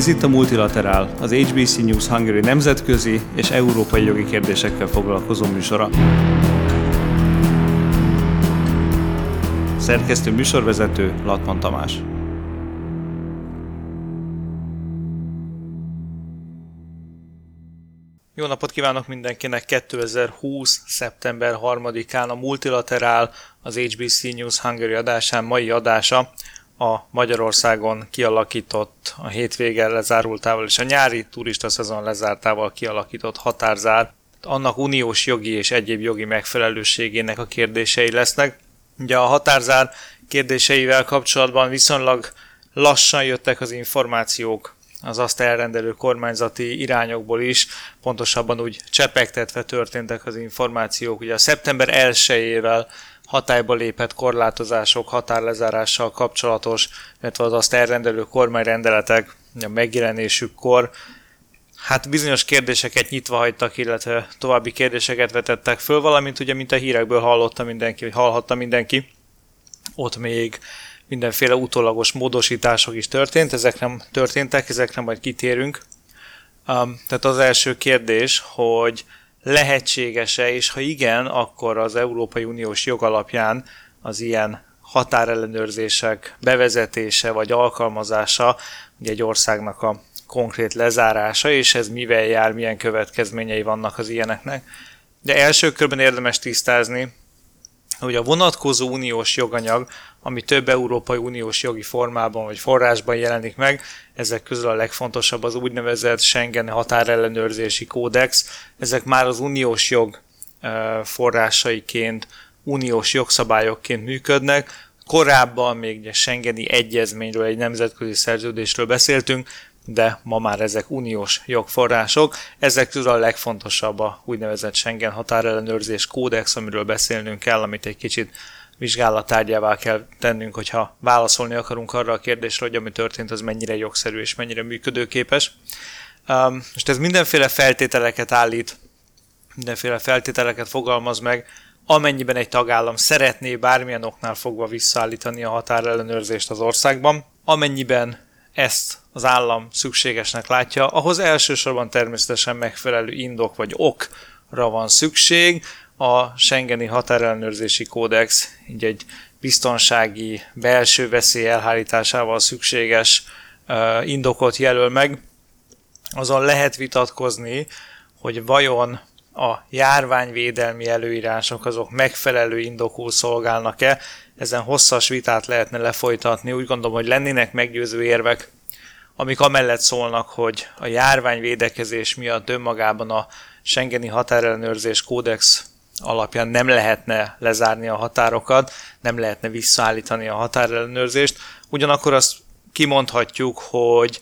Ez itt a Multilaterál, az HBC News Hungary nemzetközi és európai jogi kérdésekkel foglalkozó műsora. Szerkesztő műsorvezető Latman Tamás. Jó napot kívánok mindenkinek! 2020. szeptember 3-án a Multilaterál, az HBC News Hungary adásán mai adása a Magyarországon kialakított, a hétvége lezárultával és a nyári turista szezon lezártával kialakított határzár, annak uniós jogi és egyéb jogi megfelelőségének a kérdései lesznek. Ugye a határzár kérdéseivel kapcsolatban viszonylag lassan jöttek az információk az azt elrendelő kormányzati irányokból is, pontosabban úgy csepegtetve történtek az információk. Ugye a szeptember 1-ével hatályba lépett korlátozások határlezárással kapcsolatos, illetve az azt elrendelő kormányrendeletek megjelenésükkor hát bizonyos kérdéseket nyitva hagytak, illetve további kérdéseket vetettek föl, valamint ugye, mint a hírekből hallotta mindenki, vagy hallhatta mindenki, ott még mindenféle utólagos módosítások is történt, ezek nem történtek, ezekre majd kitérünk. Um, tehát az első kérdés, hogy lehetséges-e, és ha igen, akkor az Európai Uniós jog alapján az ilyen határellenőrzések bevezetése vagy alkalmazása ugye egy országnak a konkrét lezárása, és ez mivel jár, milyen következményei vannak az ilyeneknek. De első körben érdemes tisztázni, hogy a vonatkozó uniós joganyag, ami több Európai Uniós jogi formában vagy forrásban jelenik meg, ezek közül a legfontosabb az úgynevezett Schengen határellenőrzési kódex, ezek már az uniós jog forrásaiként, uniós jogszabályokként működnek, Korábban még egy Schengeni egyezményről, egy nemzetközi szerződésről beszéltünk, de ma már ezek uniós jogforrások. Ezek közül a legfontosabb a úgynevezett Schengen határellenőrzés kódex, amiről beszélnünk kell, amit egy kicsit vizsgálatárgyává kell tennünk, hogyha válaszolni akarunk arra a kérdésre, hogy ami történt, az mennyire jogszerű és mennyire működőképes. Um, most ez mindenféle feltételeket állít, mindenféle feltételeket fogalmaz meg, amennyiben egy tagállam szeretné bármilyen oknál fogva visszaállítani a határellenőrzést az országban, amennyiben ezt az állam szükségesnek látja, ahhoz elsősorban természetesen megfelelő indok vagy okra van szükség. A Schengeni határellenőrzési kódex így egy biztonsági belső veszély elhárításával szükséges indokot jelöl meg. Azon lehet vitatkozni, hogy vajon a járványvédelmi előírások azok megfelelő indokul szolgálnak-e. Ezen hosszas vitát lehetne lefolytatni. Úgy gondolom, hogy lennének meggyőző érvek amik amellett szólnak, hogy a járványvédekezés miatt önmagában a Schengeni határellenőrzés kódex alapján nem lehetne lezárni a határokat, nem lehetne visszaállítani a határellenőrzést. Ugyanakkor azt kimondhatjuk, hogy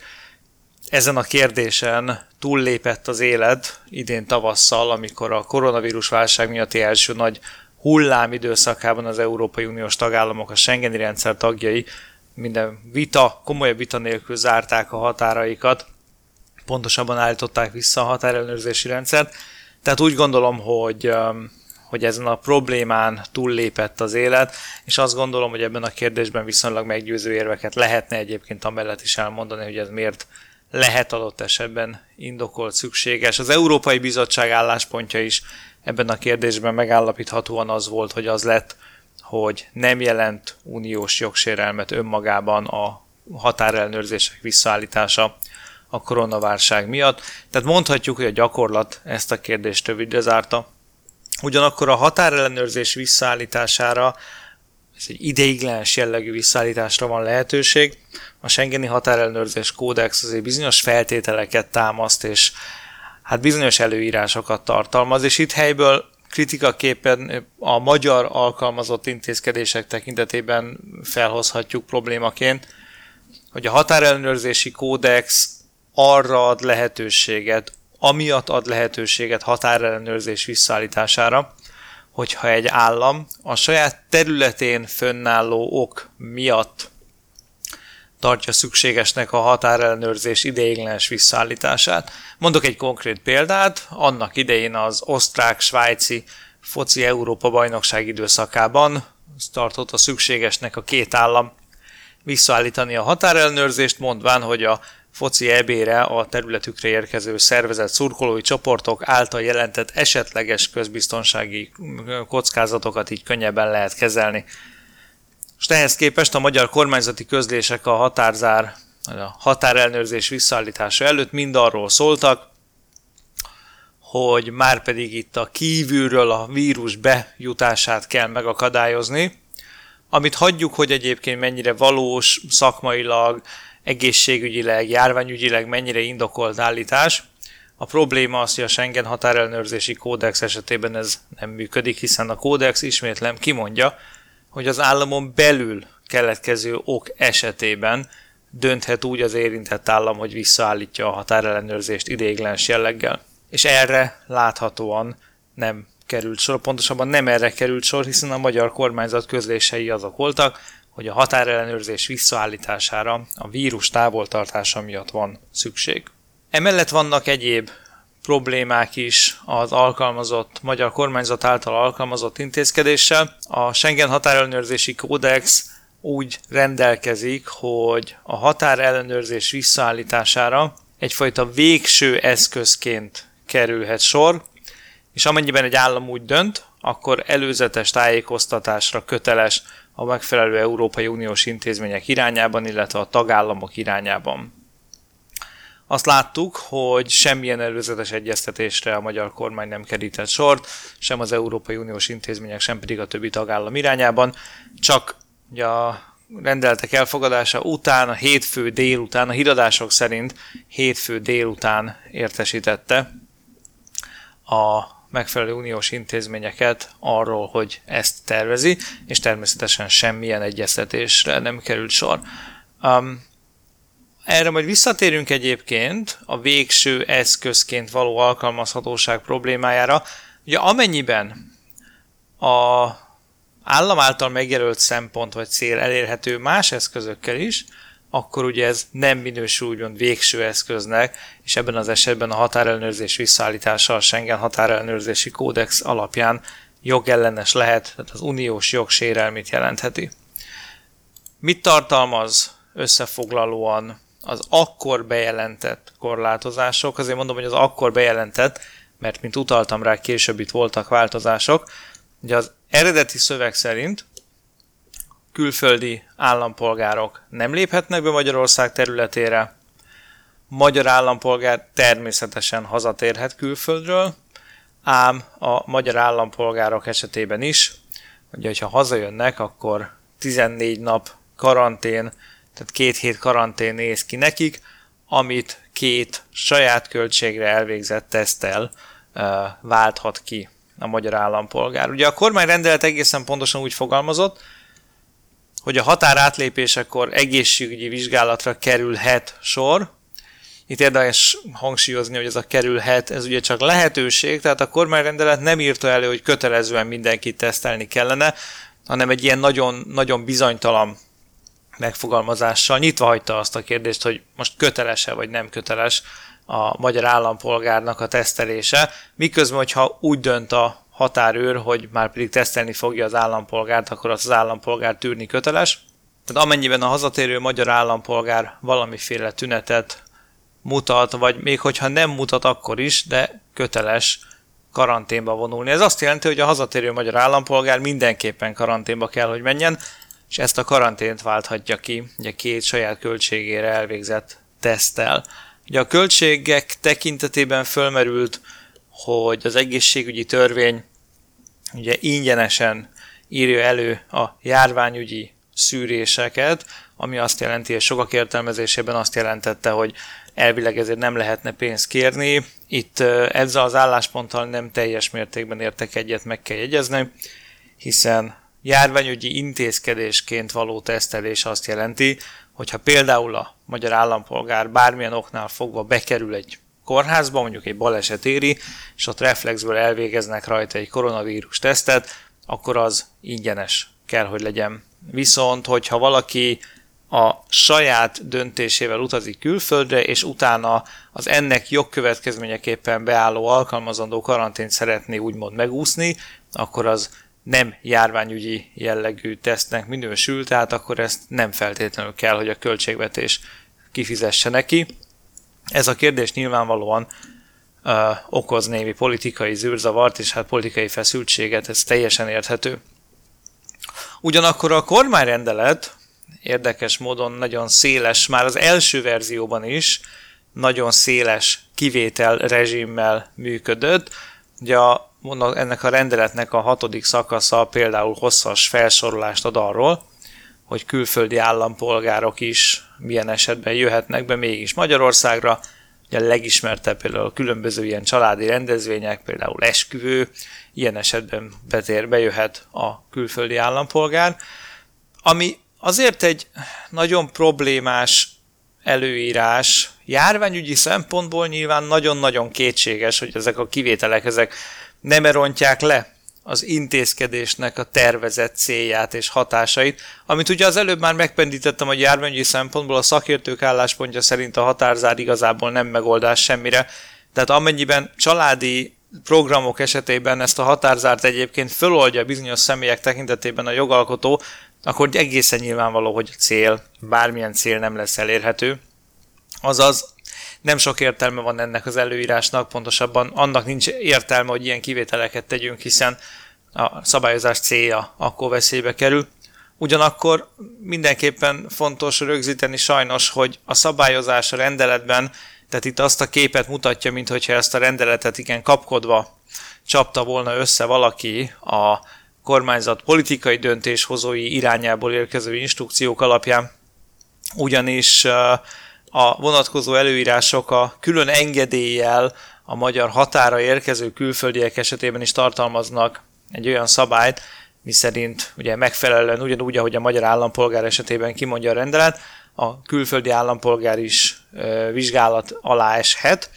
ezen a kérdésen túllépett az élet idén tavasszal, amikor a koronavírus válság miatti első nagy hullám időszakában az Európai Uniós tagállamok, a Schengeni rendszer tagjai minden vita, komolyabb vita nélkül zárták a határaikat, pontosabban állították vissza a határellenőrzési rendszert. Tehát úgy gondolom, hogy, um, hogy ezen a problémán túllépett az élet, és azt gondolom, hogy ebben a kérdésben viszonylag meggyőző érveket lehetne egyébként amellett is elmondani, hogy ez miért lehet adott esetben indokolt szükséges. Az Európai Bizottság álláspontja is ebben a kérdésben megállapíthatóan az volt, hogy az lett, hogy nem jelent uniós jogsérelmet önmagában a határellenőrzések visszaállítása a koronaválság miatt. Tehát mondhatjuk, hogy a gyakorlat ezt a kérdést rövidre zárta. Ugyanakkor a határellenőrzés visszaállítása ez egy ideiglenes jellegű visszaállításra van lehetőség. A Schengeni határellenőrzés kódex azért bizonyos feltételeket támaszt, és hát bizonyos előírásokat tartalmaz, és itt helyből kritikaképpen a magyar alkalmazott intézkedések tekintetében felhozhatjuk problémaként, hogy a határellenőrzési kódex arra ad lehetőséget, amiatt ad lehetőséget határellenőrzés visszaállítására, hogyha egy állam a saját területén fönnálló ok miatt tartja szükségesnek a határellenőrzés ideiglenes visszaállítását. Mondok egy konkrét példát, annak idején az osztrák-svájci foci Európa bajnokság időszakában tartotta szükségesnek a két állam visszaállítani a határellenőrzést, mondván, hogy a foci ebére a területükre érkező szervezett szurkolói csoportok által jelentett esetleges közbiztonsági kockázatokat így könnyebben lehet kezelni. És ehhez képest a magyar kormányzati közlések a határzár, a határelnőrzés visszaállítása előtt mind arról szóltak, hogy már pedig itt a kívülről a vírus bejutását kell megakadályozni, amit hagyjuk, hogy egyébként mennyire valós, szakmailag, egészségügyileg, járványügyileg mennyire indokolt állítás. A probléma az, hogy a Schengen határellenőrzési kódex esetében ez nem működik, hiszen a kódex ismétlem kimondja, hogy az államon belül keletkező ok esetében dönthet úgy az érintett állam, hogy visszaállítja a határellenőrzést ideiglenes jelleggel. És erre láthatóan nem került sor, pontosabban nem erre került sor, hiszen a magyar kormányzat közlései azok voltak, hogy a határellenőrzés visszaállítására a vírus távoltartása miatt van szükség. Emellett vannak egyéb problémák is az alkalmazott, magyar kormányzat által alkalmazott intézkedéssel. A Schengen határellenőrzési kódex úgy rendelkezik, hogy a határellenőrzés visszaállítására egyfajta végső eszközként kerülhet sor, és amennyiben egy állam úgy dönt, akkor előzetes tájékoztatásra köteles a megfelelő Európai Uniós intézmények irányában, illetve a tagállamok irányában. Azt láttuk, hogy semmilyen előzetes egyeztetésre a magyar kormány nem kerített sort, sem az Európai Uniós intézmények, sem pedig a többi tagállam irányában, csak ugye a rendeletek elfogadása után, a hétfő délután, a híradások szerint hétfő délután értesítette a megfelelő uniós intézményeket arról, hogy ezt tervezi, és természetesen semmilyen egyeztetésre nem került sor. Um, erre majd visszatérünk egyébként a végső eszközként való alkalmazhatóság problémájára. Ugye amennyiben a állam által megjelölt szempont vagy cél elérhető más eszközökkel is, akkor ugye ez nem minősül úgymond végső eszköznek, és ebben az esetben a határellenőrzés visszaállítása a Schengen határellenőrzési kódex alapján jogellenes lehet, tehát az uniós jog sérelmét jelentheti. Mit tartalmaz összefoglalóan az akkor bejelentett korlátozások? Azért mondom, hogy az akkor bejelentett, mert mint utaltam rá, később itt voltak változások. Ugye az eredeti szöveg szerint külföldi állampolgárok nem léphetnek be Magyarország területére, magyar állampolgár természetesen hazatérhet külföldről, ám a magyar állampolgárok esetében is, ugye, hogyha hazajönnek, akkor 14 nap karantén, tehát két hét karantén néz ki nekik, amit két saját költségre elvégzett tesztel válthat ki a magyar állampolgár. Ugye a kormány rendelet egészen pontosan úgy fogalmazott, hogy a határátlépésekor egészségügyi vizsgálatra kerülhet sor. Itt érdekes hangsúlyozni, hogy ez a kerülhet, ez ugye csak lehetőség, tehát a kormányrendelet nem írta elő, hogy kötelezően mindenkit tesztelni kellene, hanem egy ilyen nagyon, nagyon bizonytalan megfogalmazással nyitva hagyta azt a kérdést, hogy most köteles-e vagy nem köteles a magyar állampolgárnak a tesztelése, miközben, hogyha úgy dönt a határőr, hogy már pedig tesztelni fogja az állampolgárt, akkor az az állampolgár tűrni köteles. Tehát amennyiben a hazatérő magyar állampolgár valamiféle tünetet mutat, vagy még hogyha nem mutat akkor is, de köteles karanténba vonulni. Ez azt jelenti, hogy a hazatérő magyar állampolgár mindenképpen karanténba kell, hogy menjen, és ezt a karantént válthatja ki, ugye két saját költségére elvégzett tesztel. Ugye a költségek tekintetében fölmerült hogy az egészségügyi törvény ugye ingyenesen írja elő a járványügyi szűréseket, ami azt jelenti, hogy sokak értelmezésében azt jelentette, hogy elvileg ezért nem lehetne pénzt kérni. Itt ezzel az állásponttal nem teljes mértékben értek egyet, meg kell jegyezni, hiszen járványügyi intézkedésként való tesztelés azt jelenti, hogyha például a magyar állampolgár bármilyen oknál fogva bekerül egy kórházba, mondjuk egy baleset éri, és ott reflexből elvégeznek rajta egy koronavírus tesztet, akkor az ingyenes kell, hogy legyen. Viszont, hogyha valaki a saját döntésével utazik külföldre, és utána az ennek jogkövetkezményeképpen beálló alkalmazandó karantént szeretné úgymond megúszni, akkor az nem járványügyi jellegű tesztnek minősül, tehát akkor ezt nem feltétlenül kell, hogy a költségvetés kifizesse neki Ez a kérdés nyilvánvalóan ö, okoz némi politikai zűrzavart, és hát politikai feszültséget, ez teljesen érthető. Ugyanakkor a kormányrendelet érdekes módon nagyon széles, már az első verzióban is nagyon széles kivétel rezsimmel működött. Ugye a, ennek a rendeletnek a hatodik szakasza például hosszas felsorolást ad arról, hogy külföldi állampolgárok is milyen esetben jöhetnek be mégis Magyarországra. Ugye a legismertebb például a különböző ilyen családi rendezvények, például esküvő, ilyen esetben betér, bejöhet a külföldi állampolgár, ami azért egy nagyon problémás előírás, járványügyi szempontból nyilván nagyon-nagyon kétséges, hogy ezek a kivételek ezek nem rontják le az intézkedésnek a tervezett célját és hatásait, amit ugye az előbb már megpendítettem, hogy járványügyi szempontból a szakértők álláspontja szerint a határzár igazából nem megoldás semmire, tehát amennyiben családi programok esetében ezt a határzárt egyébként föloldja bizonyos személyek tekintetében a jogalkotó, akkor egészen nyilvánvaló, hogy cél, bármilyen cél nem lesz elérhető. Azaz nem sok értelme van ennek az előírásnak, pontosabban annak nincs értelme, hogy ilyen kivételeket tegyünk, hiszen a szabályozás célja akkor veszélybe kerül. Ugyanakkor mindenképpen fontos rögzíteni sajnos, hogy a szabályozás a rendeletben, tehát itt azt a képet mutatja, mintha ezt a rendeletet igen kapkodva csapta volna össze valaki a kormányzat politikai döntéshozói irányából érkező instrukciók alapján, ugyanis a vonatkozó előírások a külön engedéllyel a magyar határa érkező külföldiek esetében is tartalmaznak egy olyan szabályt, miszerint ugye megfelelően ugyanúgy, ahogy a magyar állampolgár esetében kimondja a rendelet, a külföldi állampolgár is vizsgálat alá eshet,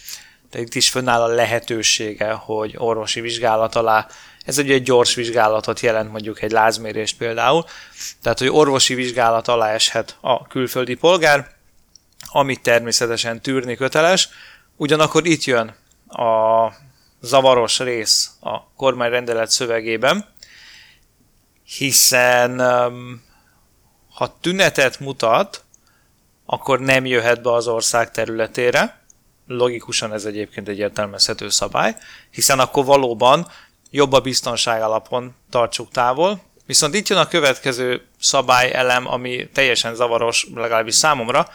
de itt is fönnáll a lehetősége, hogy orvosi vizsgálat alá ez egy, egy gyors vizsgálatot jelent, mondjuk egy lázmérést például, tehát hogy orvosi vizsgálat alá eshet a külföldi polgár, amit természetesen tűrni köteles, ugyanakkor itt jön a zavaros rész a kormányrendelet szövegében, hiszen ha tünetet mutat, akkor nem jöhet be az ország területére, logikusan ez egyébként egy értelmezhető szabály, hiszen akkor valóban jobb a biztonság alapon tartsuk távol. Viszont itt jön a következő szabályelem, ami teljesen zavaros, legalábbis számomra.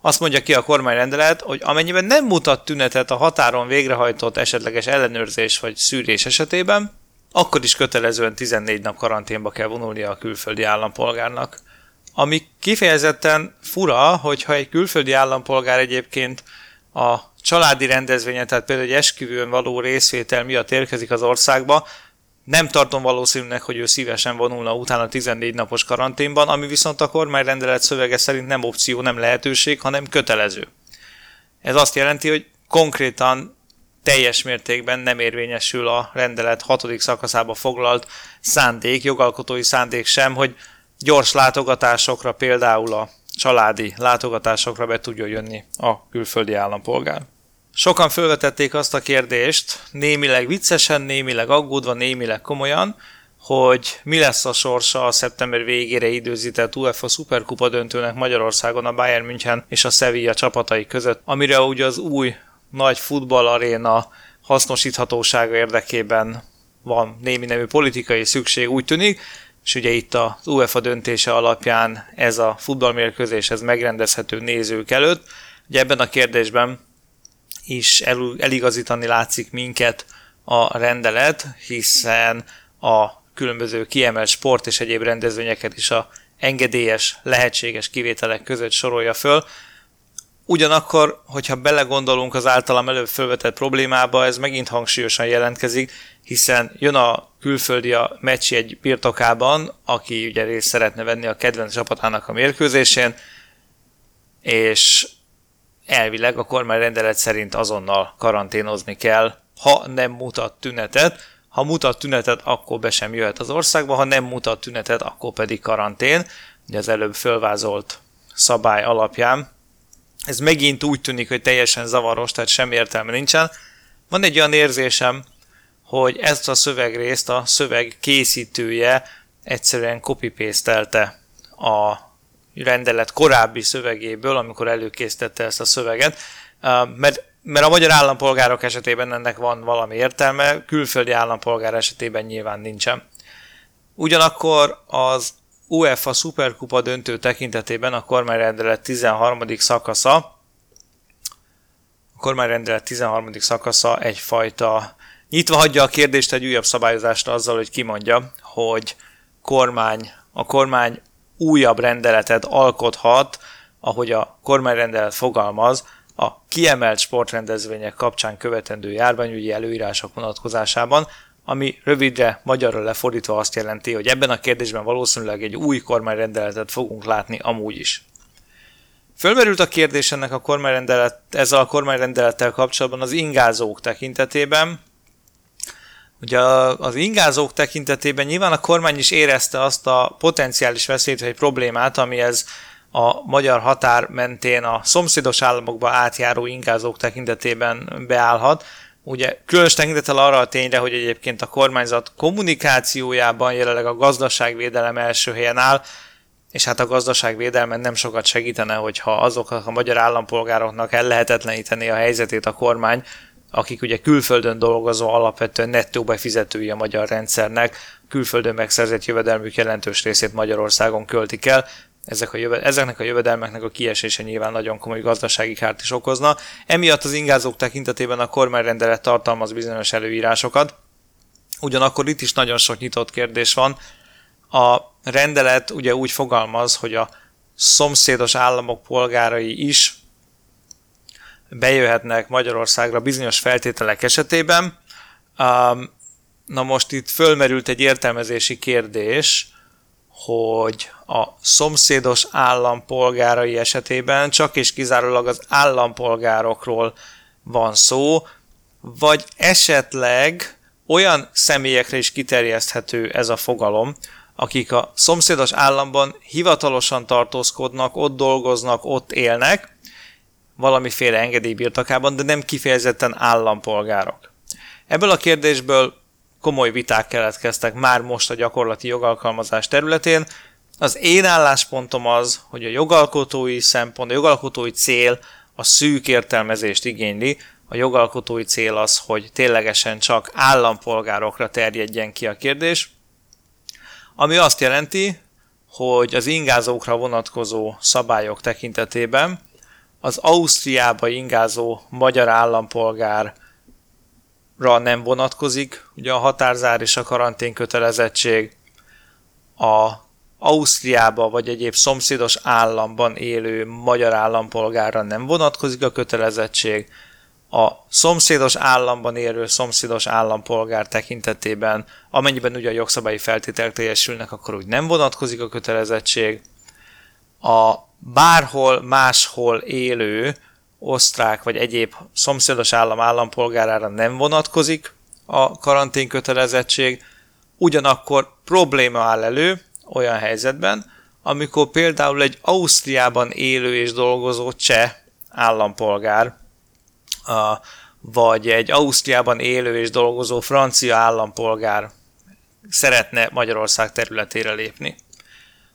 Azt mondja ki a kormányrendelet, hogy amennyiben nem mutat tünetet a határon végrehajtott esetleges ellenőrzés vagy szűrés esetében, akkor is kötelezően 14 nap karanténba kell vonulnia a külföldi állampolgárnak. Ami kifejezetten fura, hogyha egy külföldi állampolgár egyébként a családi rendezvényen, tehát például egy esküvőn való részvétel miatt érkezik az országba, nem tartom valószínűnek, hogy ő szívesen vonulna utána 14 napos karanténban, ami viszont a kormányrendelet szövege szerint nem opció, nem lehetőség, hanem kötelező. Ez azt jelenti, hogy konkrétan teljes mértékben nem érvényesül a rendelet hatodik szakaszába foglalt szándék, jogalkotói szándék sem, hogy gyors látogatásokra, például a családi látogatásokra be tudjon jönni a külföldi állampolgár. Sokan felvetették azt a kérdést, némileg viccesen, némileg aggódva, némileg komolyan, hogy mi lesz a sorsa a szeptember végére időzített UEFA Superkupa döntőnek Magyarországon a Bayern München és a Sevilla csapatai között, amire ugye az új nagy futballaréna hasznosíthatósága érdekében van némi nemű politikai szükség, úgy tűnik, és ugye itt az UEFA döntése alapján ez a futballmérkőzés ez megrendezhető nézők előtt. Ugye ebben a kérdésben is el, eligazítani látszik minket a rendelet, hiszen a különböző kiemelt sport és egyéb rendezvényeket is a engedélyes, lehetséges kivételek között sorolja föl. Ugyanakkor, hogyha belegondolunk az általam előbb felvetett problémába, ez megint hangsúlyosan jelentkezik, hiszen jön a külföldi a meccsi egy birtokában, aki ugye részt szeretne venni a kedvenc csapatának a mérkőzésén, és elvileg a kormányrendelet szerint azonnal karanténozni kell, ha nem mutat tünetet. Ha mutat tünetet, akkor be sem jöhet az országba, ha nem mutat tünetet, akkor pedig karantén. Ugye az előbb fölvázolt szabály alapján. Ez megint úgy tűnik, hogy teljesen zavaros, tehát sem értelme nincsen. Van egy olyan érzésem, hogy ezt a szövegrészt a szöveg készítője egyszerűen copy a rendelet korábbi szövegéből, amikor előkészítette ezt a szöveget, mert, mert a magyar állampolgárok esetében ennek van valami értelme, külföldi állampolgár esetében nyilván nincsen. Ugyanakkor az UEFA Superkupa döntő tekintetében a kormányrendelet 13. szakasza a kormányrendelet 13. szakasza egyfajta nyitva hagyja a kérdést egy újabb szabályozásra azzal, hogy kimondja, hogy kormány, a kormány újabb rendeletet alkothat, ahogy a kormányrendelet fogalmaz, a kiemelt sportrendezvények kapcsán követendő járványügyi előírások vonatkozásában, ami rövidre magyarra lefordítva azt jelenti, hogy ebben a kérdésben valószínűleg egy új kormányrendeletet fogunk látni amúgy is. Fölmerült a kérdés ennek a kormányrendelet, ezzel a kormányrendelettel kapcsolatban az ingázók tekintetében. Ugye az ingázók tekintetében nyilván a kormány is érezte azt a potenciális veszélyt vagy problémát, ami ez a magyar határ mentén a szomszédos államokba átjáró ingázók tekintetében beállhat, Ugye különös tekintettel arra a tényre, hogy egyébként a kormányzat kommunikációjában jelenleg a gazdaságvédelem első helyen áll, és hát a gazdaságvédelmen nem sokat segítene, hogyha azoknak a magyar állampolgároknak el lehetetleníteni a helyzetét a kormány, akik ugye külföldön dolgozó alapvetően nettó befizetői a magyar rendszernek, külföldön megszerzett jövedelmük jelentős részét Magyarországon költik el, ezek a jöve, ezeknek a jövedelmeknek a kiesése nyilván nagyon komoly gazdasági kárt is okozna. Emiatt az ingázók tekintetében a kormányrendelet tartalmaz bizonyos előírásokat. Ugyanakkor itt is nagyon sok nyitott kérdés van. A rendelet ugye úgy fogalmaz, hogy a szomszédos államok polgárai is bejöhetnek Magyarországra bizonyos feltételek esetében. Na most itt fölmerült egy értelmezési kérdés, hogy a szomszédos állampolgárai esetében csak és kizárólag az állampolgárokról van szó, vagy esetleg olyan személyekre is kiterjeszthető ez a fogalom, akik a szomszédos államban hivatalosan tartózkodnak, ott dolgoznak, ott élnek, valamiféle engedély birtokában, de nem kifejezetten állampolgárok. Ebből a kérdésből komoly viták keletkeztek már most a gyakorlati jogalkalmazás területén. Az én álláspontom az, hogy a jogalkotói szempont, a jogalkotói cél a szűk értelmezést igényli. A jogalkotói cél az, hogy ténylegesen csak állampolgárokra terjedjen ki a kérdés, ami azt jelenti, hogy az ingázókra vonatkozó szabályok tekintetében az Ausztriába ingázó magyar állampolgár ra nem vonatkozik, ugye a határzár és a karantén kötelezettség a Ausztriába vagy egyéb szomszédos államban élő magyar állampolgárra nem vonatkozik a kötelezettség, a szomszédos államban élő szomszédos állampolgár tekintetében, amennyiben ugye a jogszabályi feltételek teljesülnek, akkor úgy nem vonatkozik a kötelezettség. A bárhol máshol élő osztrák vagy egyéb szomszédos állam állampolgárára nem vonatkozik a karantén kötelezettség, ugyanakkor probléma áll elő olyan helyzetben, amikor például egy Ausztriában élő és dolgozó cseh állampolgár, vagy egy Ausztriában élő és dolgozó francia állampolgár szeretne Magyarország területére lépni.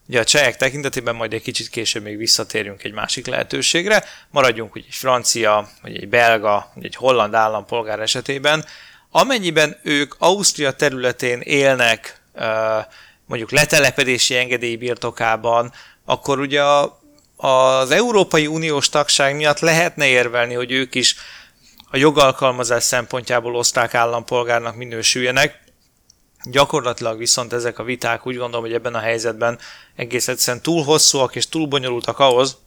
Ugye a csehek tekintetében majd egy kicsit később még visszatérünk egy másik lehetőségre, maradjunk úgy egy francia, vagy egy belga, vagy egy holland állampolgár esetében, amennyiben ők Ausztria területén élnek mondjuk letelepedési engedély birtokában, akkor ugye az Európai Uniós tagság miatt lehetne érvelni, hogy ők is a jogalkalmazás szempontjából osztrák állampolgárnak minősüljenek, Gyakorlatilag viszont ezek a viták úgy gondolom, hogy ebben a helyzetben egész egyszerűen túl hosszúak és túl bonyolultak ahhoz,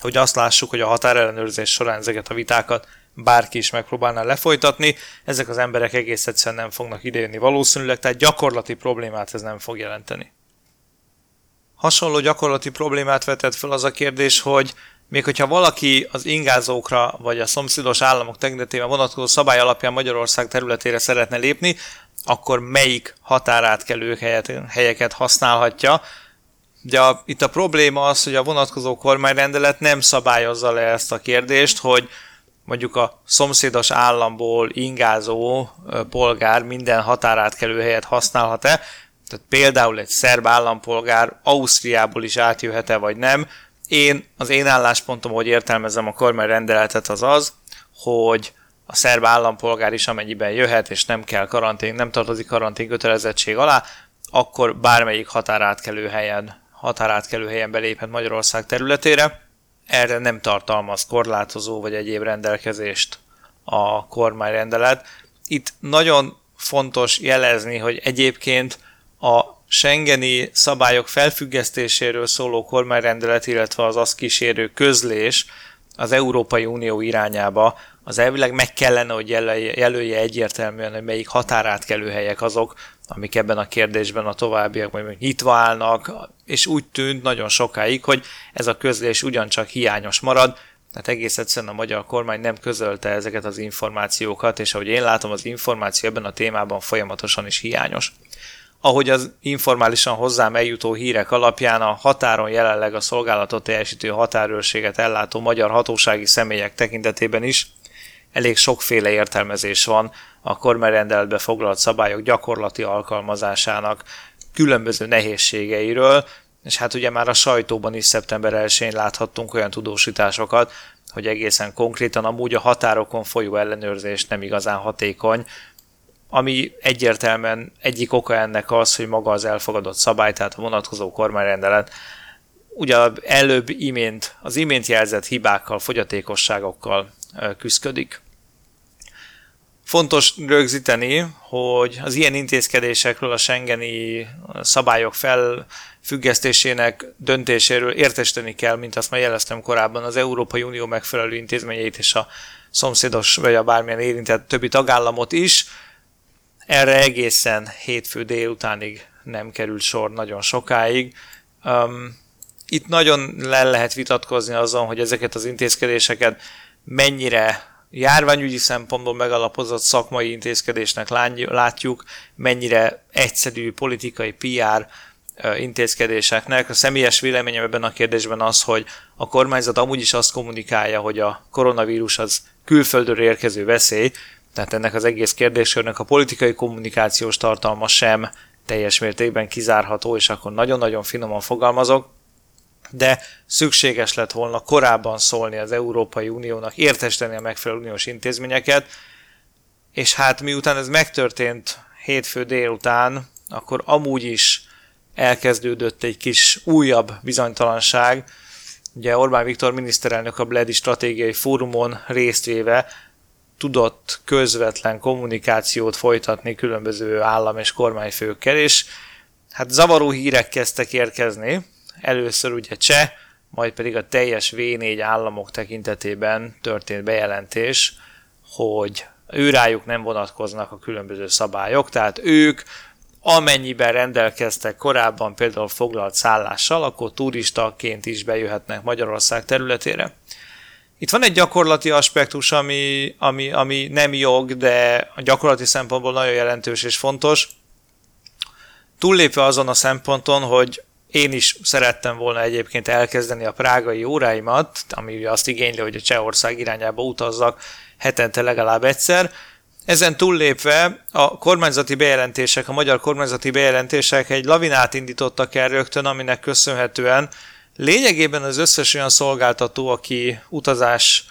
hogy azt lássuk, hogy a határellenőrzés során ezeket a vitákat bárki is megpróbálná lefolytatni, ezek az emberek egész egyszerűen nem fognak idejönni valószínűleg, tehát gyakorlati problémát ez nem fog jelenteni. Hasonló gyakorlati problémát vetett fel az a kérdés, hogy még hogyha valaki az ingázókra vagy a szomszédos államok tekintetében vonatkozó szabály alapján Magyarország területére szeretne lépni, akkor melyik határátkelő helyeket használhatja. De a, itt a probléma az, hogy a vonatkozó kormányrendelet nem szabályozza le ezt a kérdést, hogy mondjuk a szomszédos államból ingázó polgár minden határátkelő helyet használhat-e. Tehát például egy szerb állampolgár Ausztriából is átjöhet-e vagy nem, Én, az én álláspontom, hogy értelmezem a kormányrendeletet, az az, hogy a szerb állampolgár is amennyiben jöhet, és nem kell karantén, nem tartozik karantén kötelezettség alá, akkor bármelyik határátkelő helyen, határátkelő helyen beléphet Magyarország területére. Erre nem tartalmaz korlátozó vagy egyéb rendelkezést a kormányrendelet. Itt nagyon fontos jelezni, hogy egyébként a Schengeni szabályok felfüggesztéséről szóló kormányrendelet, illetve az azt kísérő közlés az Európai Unió irányába az elvileg meg kellene, hogy jelölje egyértelműen, hogy melyik határátkelő helyek azok, amik ebben a kérdésben a továbbiakban még nyitva állnak, és úgy tűnt nagyon sokáig, hogy ez a közlés ugyancsak hiányos marad, tehát egész egyszerűen a magyar kormány nem közölte ezeket az információkat, és ahogy én látom, az információ ebben a témában folyamatosan is hiányos. Ahogy az informálisan hozzám eljutó hírek alapján a határon jelenleg a szolgálatot teljesítő határőrséget ellátó magyar hatósági személyek tekintetében is elég sokféle értelmezés van a kormányrendeletbe foglalt szabályok gyakorlati alkalmazásának különböző nehézségeiről, és hát ugye már a sajtóban is szeptember 1-én láthattunk olyan tudósításokat, hogy egészen konkrétan amúgy a határokon folyó ellenőrzés nem igazán hatékony, ami egyértelműen egyik oka ennek az, hogy maga az elfogadott szabály, tehát a vonatkozó kormányrendelet ugye előbb imént, az imént jelzett hibákkal, fogyatékosságokkal küzdik. Fontos rögzíteni, hogy az ilyen intézkedésekről a Schengeni szabályok felfüggesztésének döntéséről értesíteni kell, mint azt már jeleztem korábban, az Európai Unió megfelelő intézményeit és a szomszédos vagy a bármilyen érintett többi tagállamot is. Erre egészen hétfő délutánig nem került sor nagyon sokáig. Um, itt nagyon le lehet vitatkozni azon, hogy ezeket az intézkedéseket mennyire járványügyi szempontból megalapozott szakmai intézkedésnek látjuk, mennyire egyszerű politikai PR intézkedéseknek. A személyes véleményem ebben a kérdésben az, hogy a kormányzat amúgy is azt kommunikálja, hogy a koronavírus az külföldről érkező veszély, tehát ennek az egész kérdéskörnek a politikai kommunikációs tartalma sem teljes mértékben kizárható, és akkor nagyon-nagyon finoman fogalmazok de szükséges lett volna korábban szólni az Európai Uniónak, értesíteni a megfelelő uniós intézményeket, és hát miután ez megtörtént hétfő délután, akkor amúgy is elkezdődött egy kis újabb bizonytalanság. Ugye Orbán Viktor miniszterelnök a Bledi Stratégiai Fórumon résztvéve tudott közvetlen kommunikációt folytatni különböző állam és kormányfőkkel, és hát zavaró hírek kezdtek érkezni, Először ugye cseh, majd pedig a teljes V4 államok tekintetében történt bejelentés, hogy őrájuk nem vonatkoznak a különböző szabályok, tehát ők amennyiben rendelkeztek korábban például foglalt szállással, akkor turistaként is bejöhetnek Magyarország területére. Itt van egy gyakorlati aspektus, ami, ami, ami nem jog, de a gyakorlati szempontból nagyon jelentős és fontos. Túllépve azon a szemponton, hogy én is szerettem volna egyébként elkezdeni a prágai óráimat, ami azt igényli, hogy a Csehország irányába utazzak hetente legalább egyszer. Ezen túllépve a kormányzati bejelentések, a magyar kormányzati bejelentések egy lavinát indítottak el rögtön, aminek köszönhetően lényegében az összes olyan szolgáltató, aki utazás,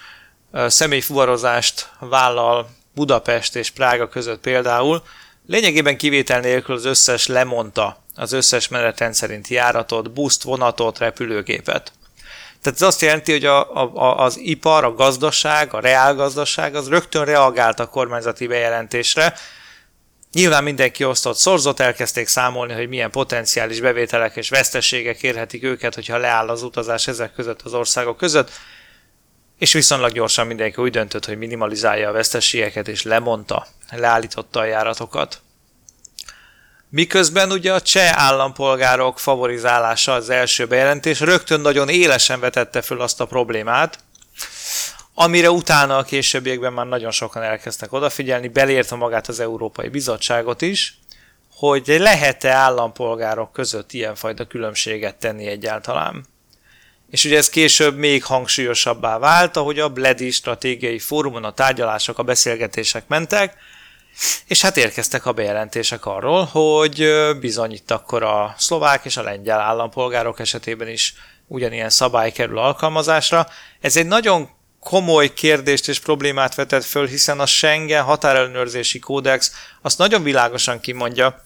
személyfuvarozást vállal Budapest és Prága között például, lényegében kivétel nélkül az összes lemondta az összes menetrend szerinti járatot, buszt, vonatot, repülőgépet. Tehát ez azt jelenti, hogy a, a, az ipar, a gazdaság, a reálgazdaság az rögtön reagált a kormányzati bejelentésre. Nyilván mindenki osztott szorzott, elkezdték számolni, hogy milyen potenciális bevételek és veszteségek érhetik őket, hogyha leáll az utazás ezek között az országok között, és viszonylag gyorsan mindenki úgy döntött, hogy minimalizálja a veszteségeket, és lemondta, leállította a járatokat. Miközben ugye a cseh állampolgárok favorizálása az első bejelentés rögtön nagyon élesen vetette föl azt a problémát, amire utána a későbbiekben már nagyon sokan elkezdtek odafigyelni, belérte magát az Európai Bizottságot is, hogy lehet-e állampolgárok között ilyenfajta különbséget tenni egyáltalán. És ugye ez később még hangsúlyosabbá vált, ahogy a Bledi stratégiai fórumon a tárgyalások, a beszélgetések mentek, és hát érkeztek a bejelentések arról, hogy bizony itt akkor a szlovák és a lengyel állampolgárok esetében is ugyanilyen szabály kerül alkalmazásra. Ez egy nagyon komoly kérdést és problémát vetett föl, hiszen a Schengen határellenőrzési kódex azt nagyon világosan kimondja,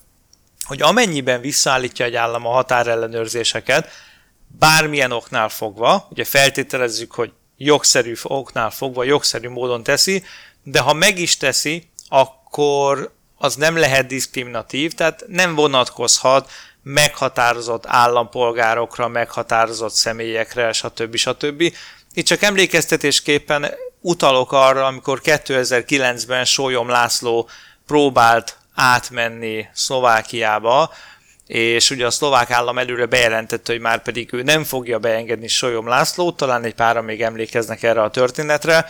hogy amennyiben visszaállítja egy állam a határellenőrzéseket, bármilyen oknál fogva, ugye feltételezzük, hogy jogszerű oknál fogva, jogszerű módon teszi, de ha meg is teszi, akkor az nem lehet diszkriminatív, tehát nem vonatkozhat meghatározott állampolgárokra, meghatározott személyekre, stb. stb. Itt csak emlékeztetésképpen utalok arra, amikor 2009-ben Sólyom László próbált átmenni Szlovákiába, és ugye a szlovák állam előre bejelentette, hogy már pedig ő nem fogja beengedni Solyom Lászlót, talán egy pára még emlékeznek erre a történetre,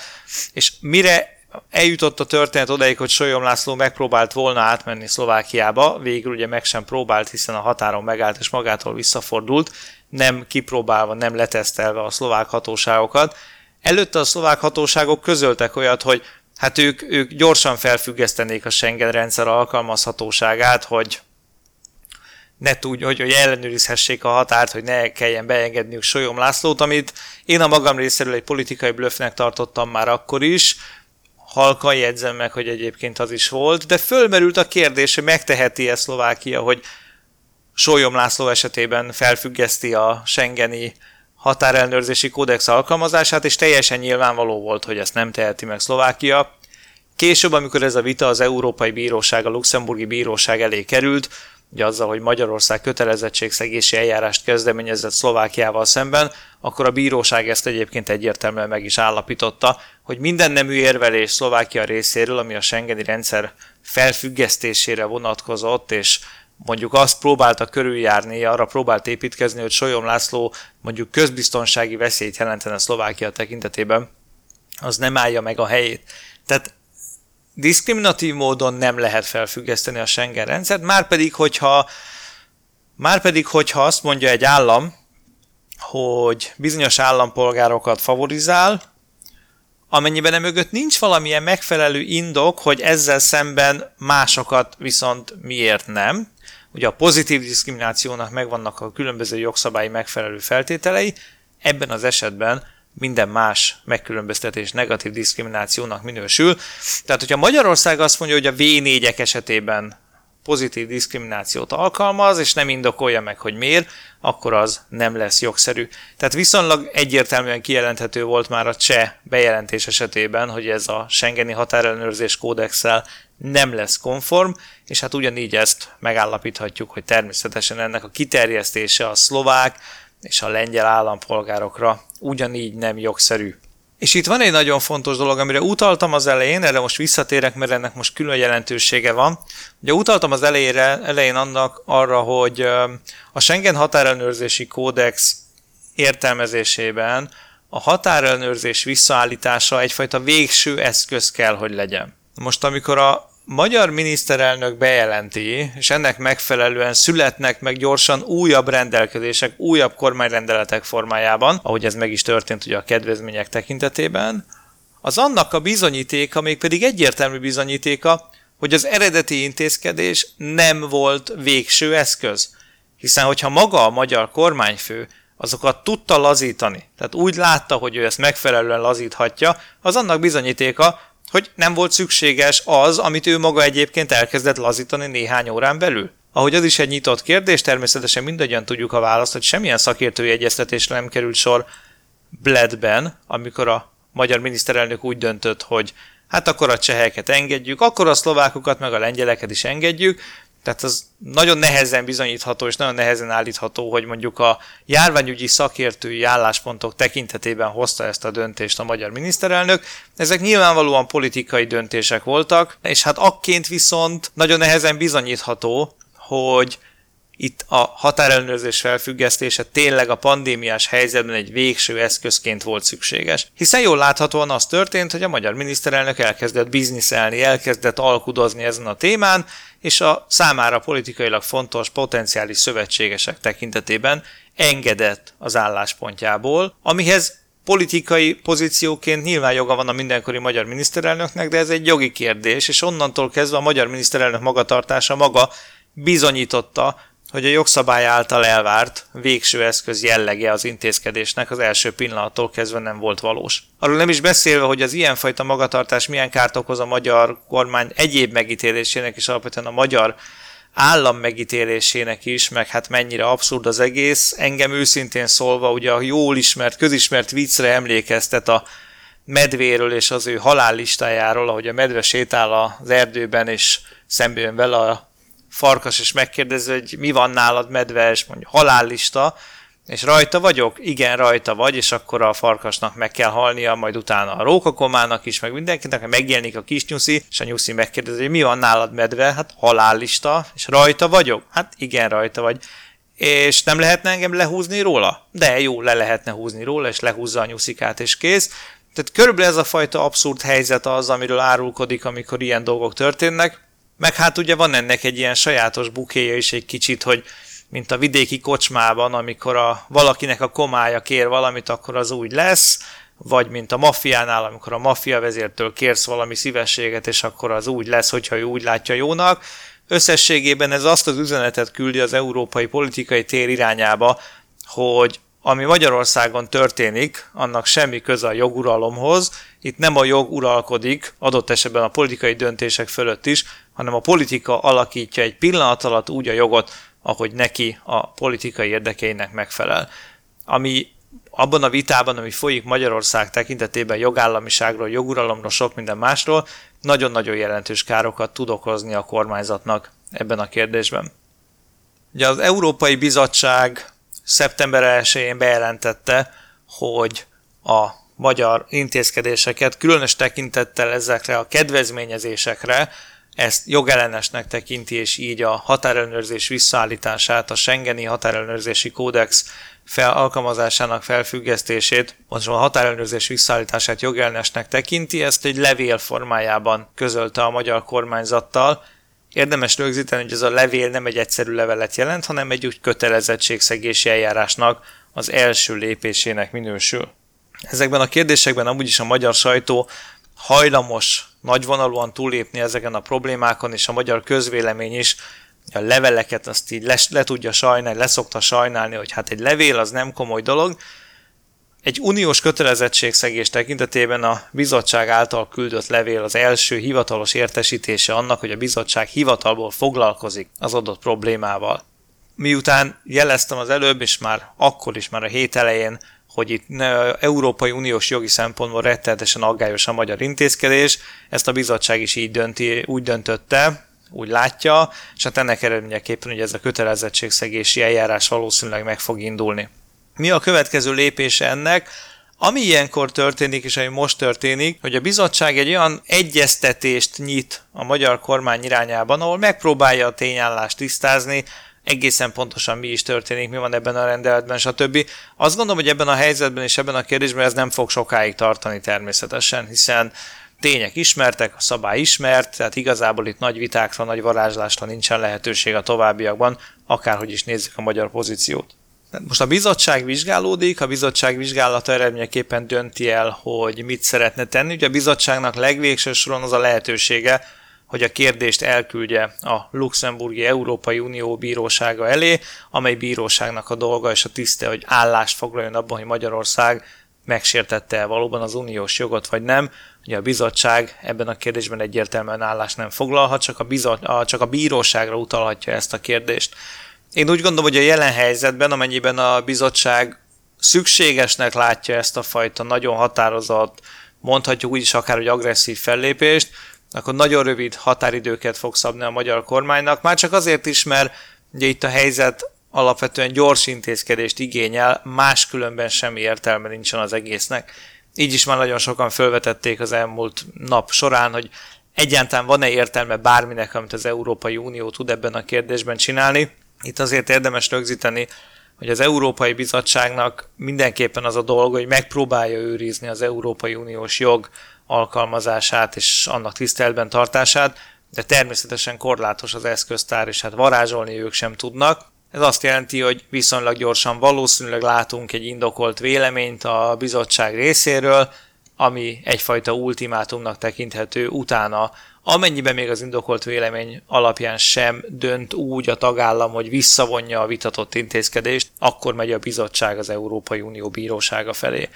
és mire eljutott a történet odaig, hogy Solyom László megpróbált volna átmenni Szlovákiába, végül ugye meg sem próbált, hiszen a határon megállt és magától visszafordult, nem kipróbálva, nem letesztelve a szlovák hatóságokat. Előtte a szlovák hatóságok közöltek olyat, hogy hát ők, ők gyorsan felfüggesztenék a Schengen rendszer alkalmazhatóságát, hogy ne tudj, hogy, hogy ellenőrizhessék a határt, hogy ne kelljen beengedniük Solyom Lászlót, amit én a magam részéről egy politikai blöffnek tartottam már akkor is, halkan jegyzem meg, hogy egyébként az is volt, de fölmerült a kérdés, hogy megteheti-e Szlovákia, hogy Sólyom László esetében felfüggeszti a Schengeni határellenőrzési kódex alkalmazását, és teljesen nyilvánvaló volt, hogy ezt nem teheti meg Szlovákia. Később, amikor ez a vita az Európai Bíróság, a Luxemburgi Bíróság elé került, ugye azzal, hogy Magyarország kötelezettségszegési eljárást kezdeményezett Szlovákiával szemben, akkor a bíróság ezt egyébként egyértelműen meg is állapította, hogy minden nemű érvelés Szlovákia részéről, ami a Schengeni rendszer felfüggesztésére vonatkozott, és mondjuk azt próbálta körüljárni, arra próbált építkezni, hogy Solyom László mondjuk közbiztonsági veszélyt jelentene Szlovákia tekintetében, az nem állja meg a helyét. Tehát diszkriminatív módon nem lehet felfüggeszteni a Schengen rendszert, már pedig, hogyha, már pedig, hogyha azt mondja egy állam, hogy bizonyos állampolgárokat favorizál, amennyiben nem mögött nincs valamilyen megfelelő indok, hogy ezzel szemben másokat viszont miért nem. Ugye a pozitív diszkriminációnak megvannak a különböző jogszabályi megfelelő feltételei, ebben az esetben minden más megkülönböztetés negatív diszkriminációnak minősül. Tehát, hogyha Magyarország azt mondja, hogy a V4-ek esetében pozitív diszkriminációt alkalmaz, és nem indokolja meg, hogy miért, akkor az nem lesz jogszerű. Tehát viszonylag egyértelműen kijelenthető volt már a cseh bejelentés esetében, hogy ez a Schengeni határellenőrzés kódexel nem lesz konform, és hát ugyanígy ezt megállapíthatjuk, hogy természetesen ennek a kiterjesztése a szlovák, és a lengyel állampolgárokra ugyanígy nem jogszerű. És itt van egy nagyon fontos dolog, amire utaltam az elején, erre most visszatérek, mert ennek most külön jelentősége van. Ugye utaltam az elejére, elején annak arra, hogy a Schengen határellenőrzési kódex értelmezésében a határellenőrzés visszaállítása egyfajta végső eszköz kell, hogy legyen. Most amikor a magyar miniszterelnök bejelenti, és ennek megfelelően születnek meg gyorsan újabb rendelkezések, újabb kormányrendeletek formájában, ahogy ez meg is történt ugye a kedvezmények tekintetében, az annak a bizonyítéka, mégpedig egyértelmű bizonyítéka, hogy az eredeti intézkedés nem volt végső eszköz. Hiszen, hogyha maga a magyar kormányfő azokat tudta lazítani, tehát úgy látta, hogy ő ezt megfelelően lazíthatja, az annak bizonyítéka, hogy nem volt szükséges az, amit ő maga egyébként elkezdett lazítani néhány órán belül? Ahogy az is egy nyitott kérdés, természetesen mindannyian tudjuk a választ, hogy semmilyen szakértői egyeztetésre nem került sor Bledben, amikor a magyar miniszterelnök úgy döntött, hogy hát akkor a cseheket engedjük, akkor a szlovákokat meg a lengyeleket is engedjük, tehát az nagyon nehezen bizonyítható és nagyon nehezen állítható, hogy mondjuk a járványügyi szakértői álláspontok tekintetében hozta ezt a döntést a magyar miniszterelnök. Ezek nyilvánvalóan politikai döntések voltak, és hát akként viszont nagyon nehezen bizonyítható, hogy itt a határellenőrzés felfüggesztése tényleg a pandémiás helyzetben egy végső eszközként volt szükséges. Hiszen jól láthatóan az történt, hogy a magyar miniszterelnök elkezdett bizniszelni, elkezdett alkudozni ezen a témán, és a számára politikailag fontos potenciális szövetségesek tekintetében engedett az álláspontjából, amihez politikai pozícióként nyilván joga van a mindenkori magyar miniszterelnöknek, de ez egy jogi kérdés, és onnantól kezdve a magyar miniszterelnök magatartása maga bizonyította, hogy a jogszabály által elvárt végső eszköz jellege az intézkedésnek az első pillanattól kezdve nem volt valós. Arról nem is beszélve, hogy az ilyenfajta magatartás milyen kárt okoz a magyar kormány egyéb megítélésének és alapvetően a magyar állam megítélésének is, meg hát mennyire abszurd az egész. Engem őszintén szólva ugye a jól ismert, közismert viccre emlékeztet a medvéről és az ő halállistájáról, ahogy a medve sétál az erdőben, és szembe jön vele a farkas, és megkérdezi, hogy mi van nálad medve, mondja halállista, és rajta vagyok? Igen, rajta vagy, és akkor a farkasnak meg kell halnia, majd utána a rókakomának is, meg mindenkinek, megjelenik a kis nyuszi, és a nyuszi megkérdezi, hogy mi van nálad medve? Hát halállista, és rajta vagyok? Hát igen, rajta vagy. És nem lehetne engem lehúzni róla? De jó, le lehetne húzni róla, és lehúzza a nyuszikát, és kész. Tehát körülbelül ez a fajta abszurd helyzet az, amiről árulkodik, amikor ilyen dolgok történnek. Meg hát ugye van ennek egy ilyen sajátos bukéja is egy kicsit, hogy mint a vidéki kocsmában, amikor a, valakinek a komája kér valamit, akkor az úgy lesz, vagy mint a maffiánál, amikor a maffia vezértől kérsz valami szívességet, és akkor az úgy lesz, hogyha ő úgy látja jónak. Összességében ez azt az üzenetet küldi az európai politikai tér irányába, hogy ami Magyarországon történik, annak semmi köze a joguralomhoz. Itt nem a jog uralkodik, adott esetben a politikai döntések fölött is, hanem a politika alakítja egy pillanat alatt úgy a jogot, ahogy neki a politikai érdekeinek megfelel. Ami abban a vitában, ami folyik Magyarország tekintetében jogállamiságról, joguralomról, sok minden másról, nagyon-nagyon jelentős károkat tud okozni a kormányzatnak ebben a kérdésben. Ugye az Európai Bizottság szeptember 1-én bejelentette, hogy a magyar intézkedéseket különös tekintettel ezekre a kedvezményezésekre, ezt jogellenesnek tekinti, és így a határellenőrzés visszaállítását, a Schengeni határellenőrzési kódex fel, alkalmazásának felfüggesztését, most a határellenőrzés visszaállítását jogellenesnek tekinti, ezt egy levél formájában közölte a magyar kormányzattal. Érdemes rögzíteni, hogy ez a levél nem egy egyszerű levelet jelent, hanem egy úgy kötelezettségszegési eljárásnak az első lépésének minősül. Ezekben a kérdésekben amúgy is a magyar sajtó hajlamos nagyvonalúan túlépni ezeken a problémákon, és a magyar közvélemény is a leveleket azt így le, le tudja sajnálni, leszokta sajnálni, hogy hát egy levél az nem komoly dolog. Egy uniós kötelezettségszegés tekintetében a bizottság által küldött levél az első hivatalos értesítése annak, hogy a bizottság hivatalból foglalkozik az adott problémával. Miután jeleztem az előbb, és már akkor is, már a hét elején hogy itt Európai Uniós jogi szempontból rettenetesen aggályos a magyar intézkedés, ezt a bizottság is így dönti, úgy döntötte, úgy látja, és hát ennek eredményeképpen hogy ez a kötelezettségszegési eljárás valószínűleg meg fog indulni. Mi a következő lépése ennek? Ami ilyenkor történik, és ami most történik, hogy a bizottság egy olyan egyeztetést nyit a magyar kormány irányában, ahol megpróbálja a tényállást tisztázni, egészen pontosan mi is történik, mi van ebben a rendeletben, stb. Azt gondolom, hogy ebben a helyzetben és ebben a kérdésben ez nem fog sokáig tartani természetesen, hiszen tények ismertek, a szabály ismert, tehát igazából itt nagy vitákra, nagy varázslásra nincsen lehetőség a továbbiakban, akárhogy is nézzük a magyar pozíciót. Most a bizottság vizsgálódik, a bizottság vizsgálata eredményeképpen dönti el, hogy mit szeretne tenni. Ugye a bizottságnak legvégső soron az a lehetősége, hogy a kérdést elküldje a Luxemburgi Európai Unió bírósága elé, amely bíróságnak a dolga és a tiszte, hogy állást foglaljon abban, hogy Magyarország megsértette valóban az uniós jogot, vagy nem. Ugye a bizottság ebben a kérdésben egyértelműen állást nem foglalhat, csak a, bizot, a, csak a bíróságra utalhatja ezt a kérdést. Én úgy gondolom, hogy a jelen helyzetben, amennyiben a bizottság szükségesnek látja ezt a fajta nagyon határozott, mondhatjuk úgy is akár, hogy agresszív fellépést, akkor nagyon rövid határidőket fog szabni a magyar kormánynak, már csak azért is, mert ugye itt a helyzet alapvetően gyors intézkedést igényel, máskülönben semmi értelme nincsen az egésznek. Így is már nagyon sokan felvetették az elmúlt nap során, hogy egyáltalán van-e értelme bárminek, amit az Európai Unió tud ebben a kérdésben csinálni. Itt azért érdemes rögzíteni, hogy az Európai Bizottságnak mindenképpen az a dolga, hogy megpróbálja őrizni az Európai Uniós jog alkalmazását és annak tiszteletben tartását, de természetesen korlátos az eszköztár, és hát varázsolni ők sem tudnak. Ez azt jelenti, hogy viszonylag gyorsan valószínűleg látunk egy indokolt véleményt a bizottság részéről, ami egyfajta ultimátumnak tekinthető utána, amennyiben még az indokolt vélemény alapján sem dönt úgy a tagállam, hogy visszavonja a vitatott intézkedést, akkor megy a bizottság az Európai Unió bírósága felé.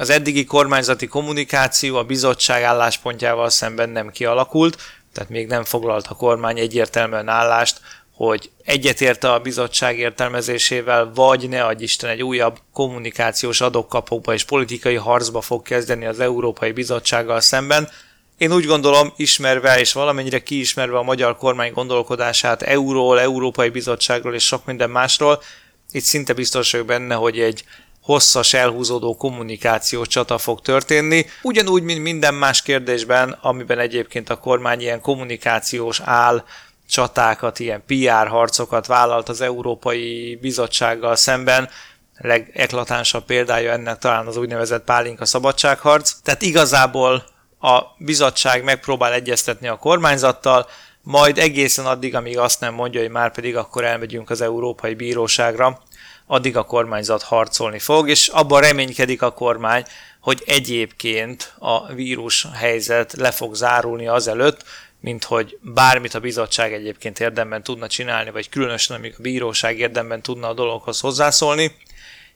Az eddigi kormányzati kommunikáció a bizottság álláspontjával szemben nem kialakult, tehát még nem foglalt a kormány egyértelműen állást, hogy egyetérte a bizottság értelmezésével, vagy ne adj Isten egy újabb kommunikációs adokkapokba és politikai harcba fog kezdeni az Európai Bizottsággal szemben. Én úgy gondolom, ismerve és valamennyire kiismerve a magyar kormány gondolkodását euról, Európai Bizottságról és sok minden másról, itt szinte biztos vagyok benne, hogy egy hosszas elhúzódó kommunikációs csata fog történni, ugyanúgy, mint minden más kérdésben, amiben egyébként a kormány ilyen kommunikációs áll csatákat, ilyen PR harcokat vállalt az Európai Bizottsággal szemben, legeklatánsabb példája ennek talán az úgynevezett pálinka szabadságharc. Tehát igazából a bizottság megpróbál egyeztetni a kormányzattal, majd egészen addig, amíg azt nem mondja, hogy már pedig akkor elmegyünk az Európai Bíróságra, addig a kormányzat harcolni fog, és abban reménykedik a kormány, hogy egyébként a vírus helyzet le fog zárulni azelőtt, mint hogy bármit a bizottság egyébként érdemben tudna csinálni, vagy különösen amíg a bíróság érdemben tudna a dologhoz hozzászólni,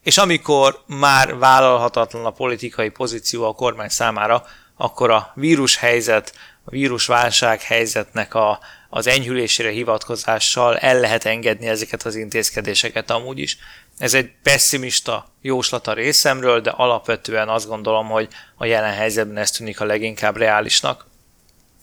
és amikor már vállalhatatlan a politikai pozíció a kormány számára, akkor a vírus helyzet, a vírusválság helyzetnek a, az enyhülésére hivatkozással el lehet engedni ezeket az intézkedéseket amúgy is. Ez egy pessimista jóslat a részemről, de alapvetően azt gondolom, hogy a jelen helyzetben ez tűnik a leginkább reálisnak.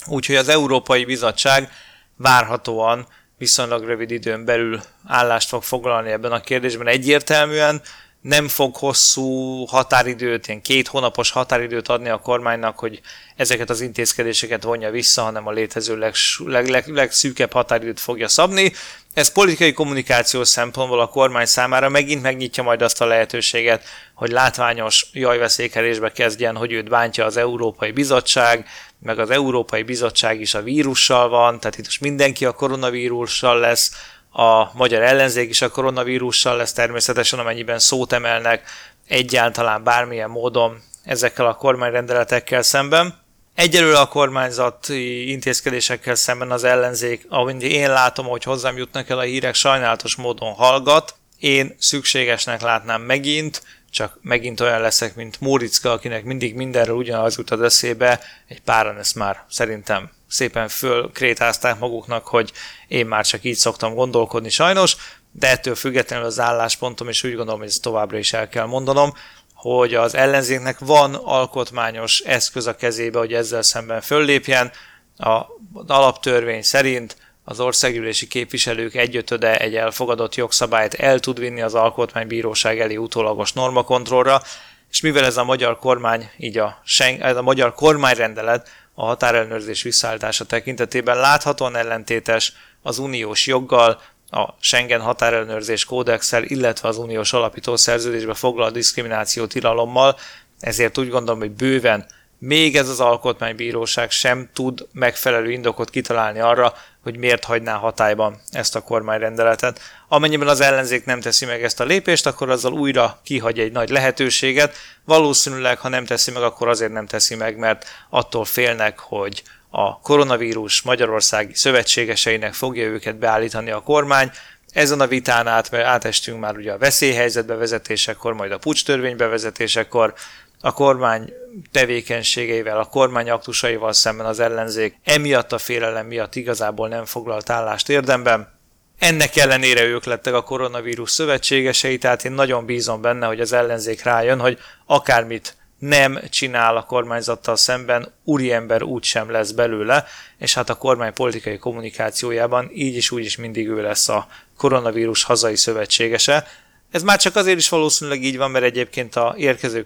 Úgyhogy az Európai Bizottság várhatóan viszonylag rövid időn belül állást fog foglalni ebben a kérdésben egyértelműen, nem fog hosszú határidőt, ilyen két hónapos határidőt adni a kormánynak, hogy ezeket az intézkedéseket vonja vissza, hanem a létező legs, leg, leg, legszűkebb határidőt fogja szabni. Ez politikai kommunikációs szempontból a kormány számára megint megnyitja majd azt a lehetőséget, hogy látványos jajveszékelésbe kezdjen, hogy őt bántja az Európai Bizottság, meg az Európai Bizottság is a vírussal van, tehát itt most mindenki a koronavírussal lesz, a magyar ellenzék is a koronavírussal lesz természetesen, amennyiben szót emelnek egyáltalán bármilyen módon ezekkel a kormányrendeletekkel szemben. Egyelőre a kormányzati intézkedésekkel szemben az ellenzék, ahogy én látom, hogy hozzám jutnak el a hírek, sajnálatos módon hallgat. Én szükségesnek látnám megint, csak megint olyan leszek, mint Móriczka, akinek mindig mindenről ugyanaz jut az eszébe, egy páran ezt már szerintem szépen fölkrétázták maguknak, hogy én már csak így szoktam gondolkodni sajnos, de ettől függetlenül az álláspontom, és úgy gondolom, hogy ezt továbbra is el kell mondanom, hogy az ellenzéknek van alkotmányos eszköz a kezébe, hogy ezzel szemben föllépjen. A alaptörvény szerint az országgyűlési képviselők egyötöde egy elfogadott jogszabályt el tud vinni az alkotmánybíróság elé utólagos normakontrollra, és mivel ez a magyar kormány, így a, ez a magyar kormányrendelet a határellenőrzés visszaállítása tekintetében láthatóan ellentétes az uniós joggal, a Schengen határellenőrzés kódexel, illetve az uniós alapító szerződésbe foglalt diszkrimináció tilalommal, ezért úgy gondolom, hogy bőven még ez az alkotmánybíróság sem tud megfelelő indokot kitalálni arra, hogy miért hagyná hatályban ezt a kormányrendeletet. Amennyiben az ellenzék nem teszi meg ezt a lépést, akkor azzal újra kihagy egy nagy lehetőséget. Valószínűleg, ha nem teszi meg, akkor azért nem teszi meg, mert attól félnek, hogy a koronavírus magyarországi szövetségeseinek fogja őket beállítani a kormány, ezen a vitán át, mert átestünk már ugye a veszélyhelyzet bevezetésekor, majd a pucs törvény bevezetésekor, a kormány tevékenységeivel, a kormány aktusaival szemben az ellenzék emiatt a félelem miatt igazából nem foglalt állást érdemben. Ennek ellenére ők lettek a koronavírus szövetségesei, tehát én nagyon bízom benne, hogy az ellenzék rájön, hogy akármit nem csinál a kormányzattal szemben, úriember úgy sem lesz belőle, és hát a kormány politikai kommunikációjában így is úgy is mindig ő lesz a koronavírus hazai szövetségese, ez már csak azért is valószínűleg így van, mert egyébként a érkező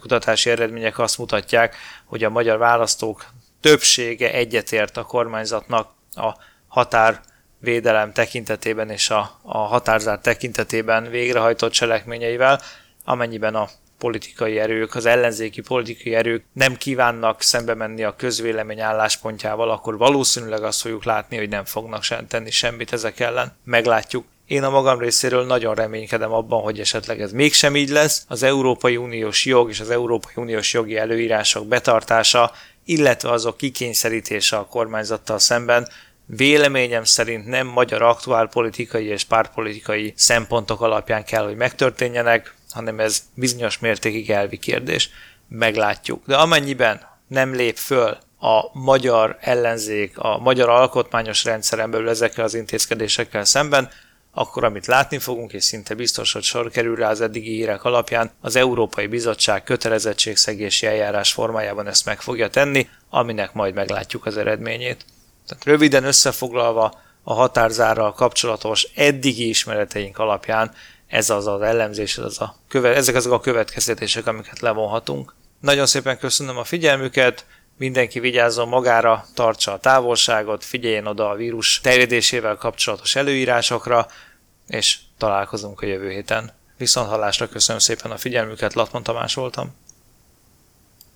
kutatási eredmények azt mutatják, hogy a magyar választók többsége egyetért a kormányzatnak a határvédelem tekintetében és a, a határzár tekintetében végrehajtott cselekményeivel, amennyiben a politikai erők, az ellenzéki politikai erők nem kívánnak szembe menni a közvélemény álláspontjával, akkor valószínűleg azt fogjuk látni, hogy nem fognak sem tenni semmit ezek ellen. Meglátjuk. Én a magam részéről nagyon reménykedem abban, hogy esetleg ez mégsem így lesz. Az Európai Uniós jog és az Európai Uniós jogi előírások betartása, illetve azok kikényszerítése a kormányzattal szemben véleményem szerint nem magyar aktuál politikai és pártpolitikai szempontok alapján kell, hogy megtörténjenek, hanem ez bizonyos mértékig elvi kérdés. Meglátjuk. De amennyiben nem lép föl a magyar ellenzék, a magyar alkotmányos rendszeren belül ezekkel az intézkedésekkel szemben, akkor amit látni fogunk, és szinte biztos, hogy sor kerül rá az eddigi hírek alapján, az Európai Bizottság kötelezettségszegési eljárás formájában ezt meg fogja tenni, aminek majd meglátjuk az eredményét. Tehát röviden összefoglalva a határzárral kapcsolatos eddigi ismereteink alapján ez az az ellenzés, ez az a köve, ezek azok a következtetések, amiket levonhatunk. Nagyon szépen köszönöm a figyelmüket, mindenki vigyázzon magára, tartsa a távolságot, figyeljen oda a vírus terjedésével kapcsolatos előírásokra, és találkozunk a jövő héten. Viszont hallásra köszönöm szépen a figyelmüket, Latman Tamás voltam.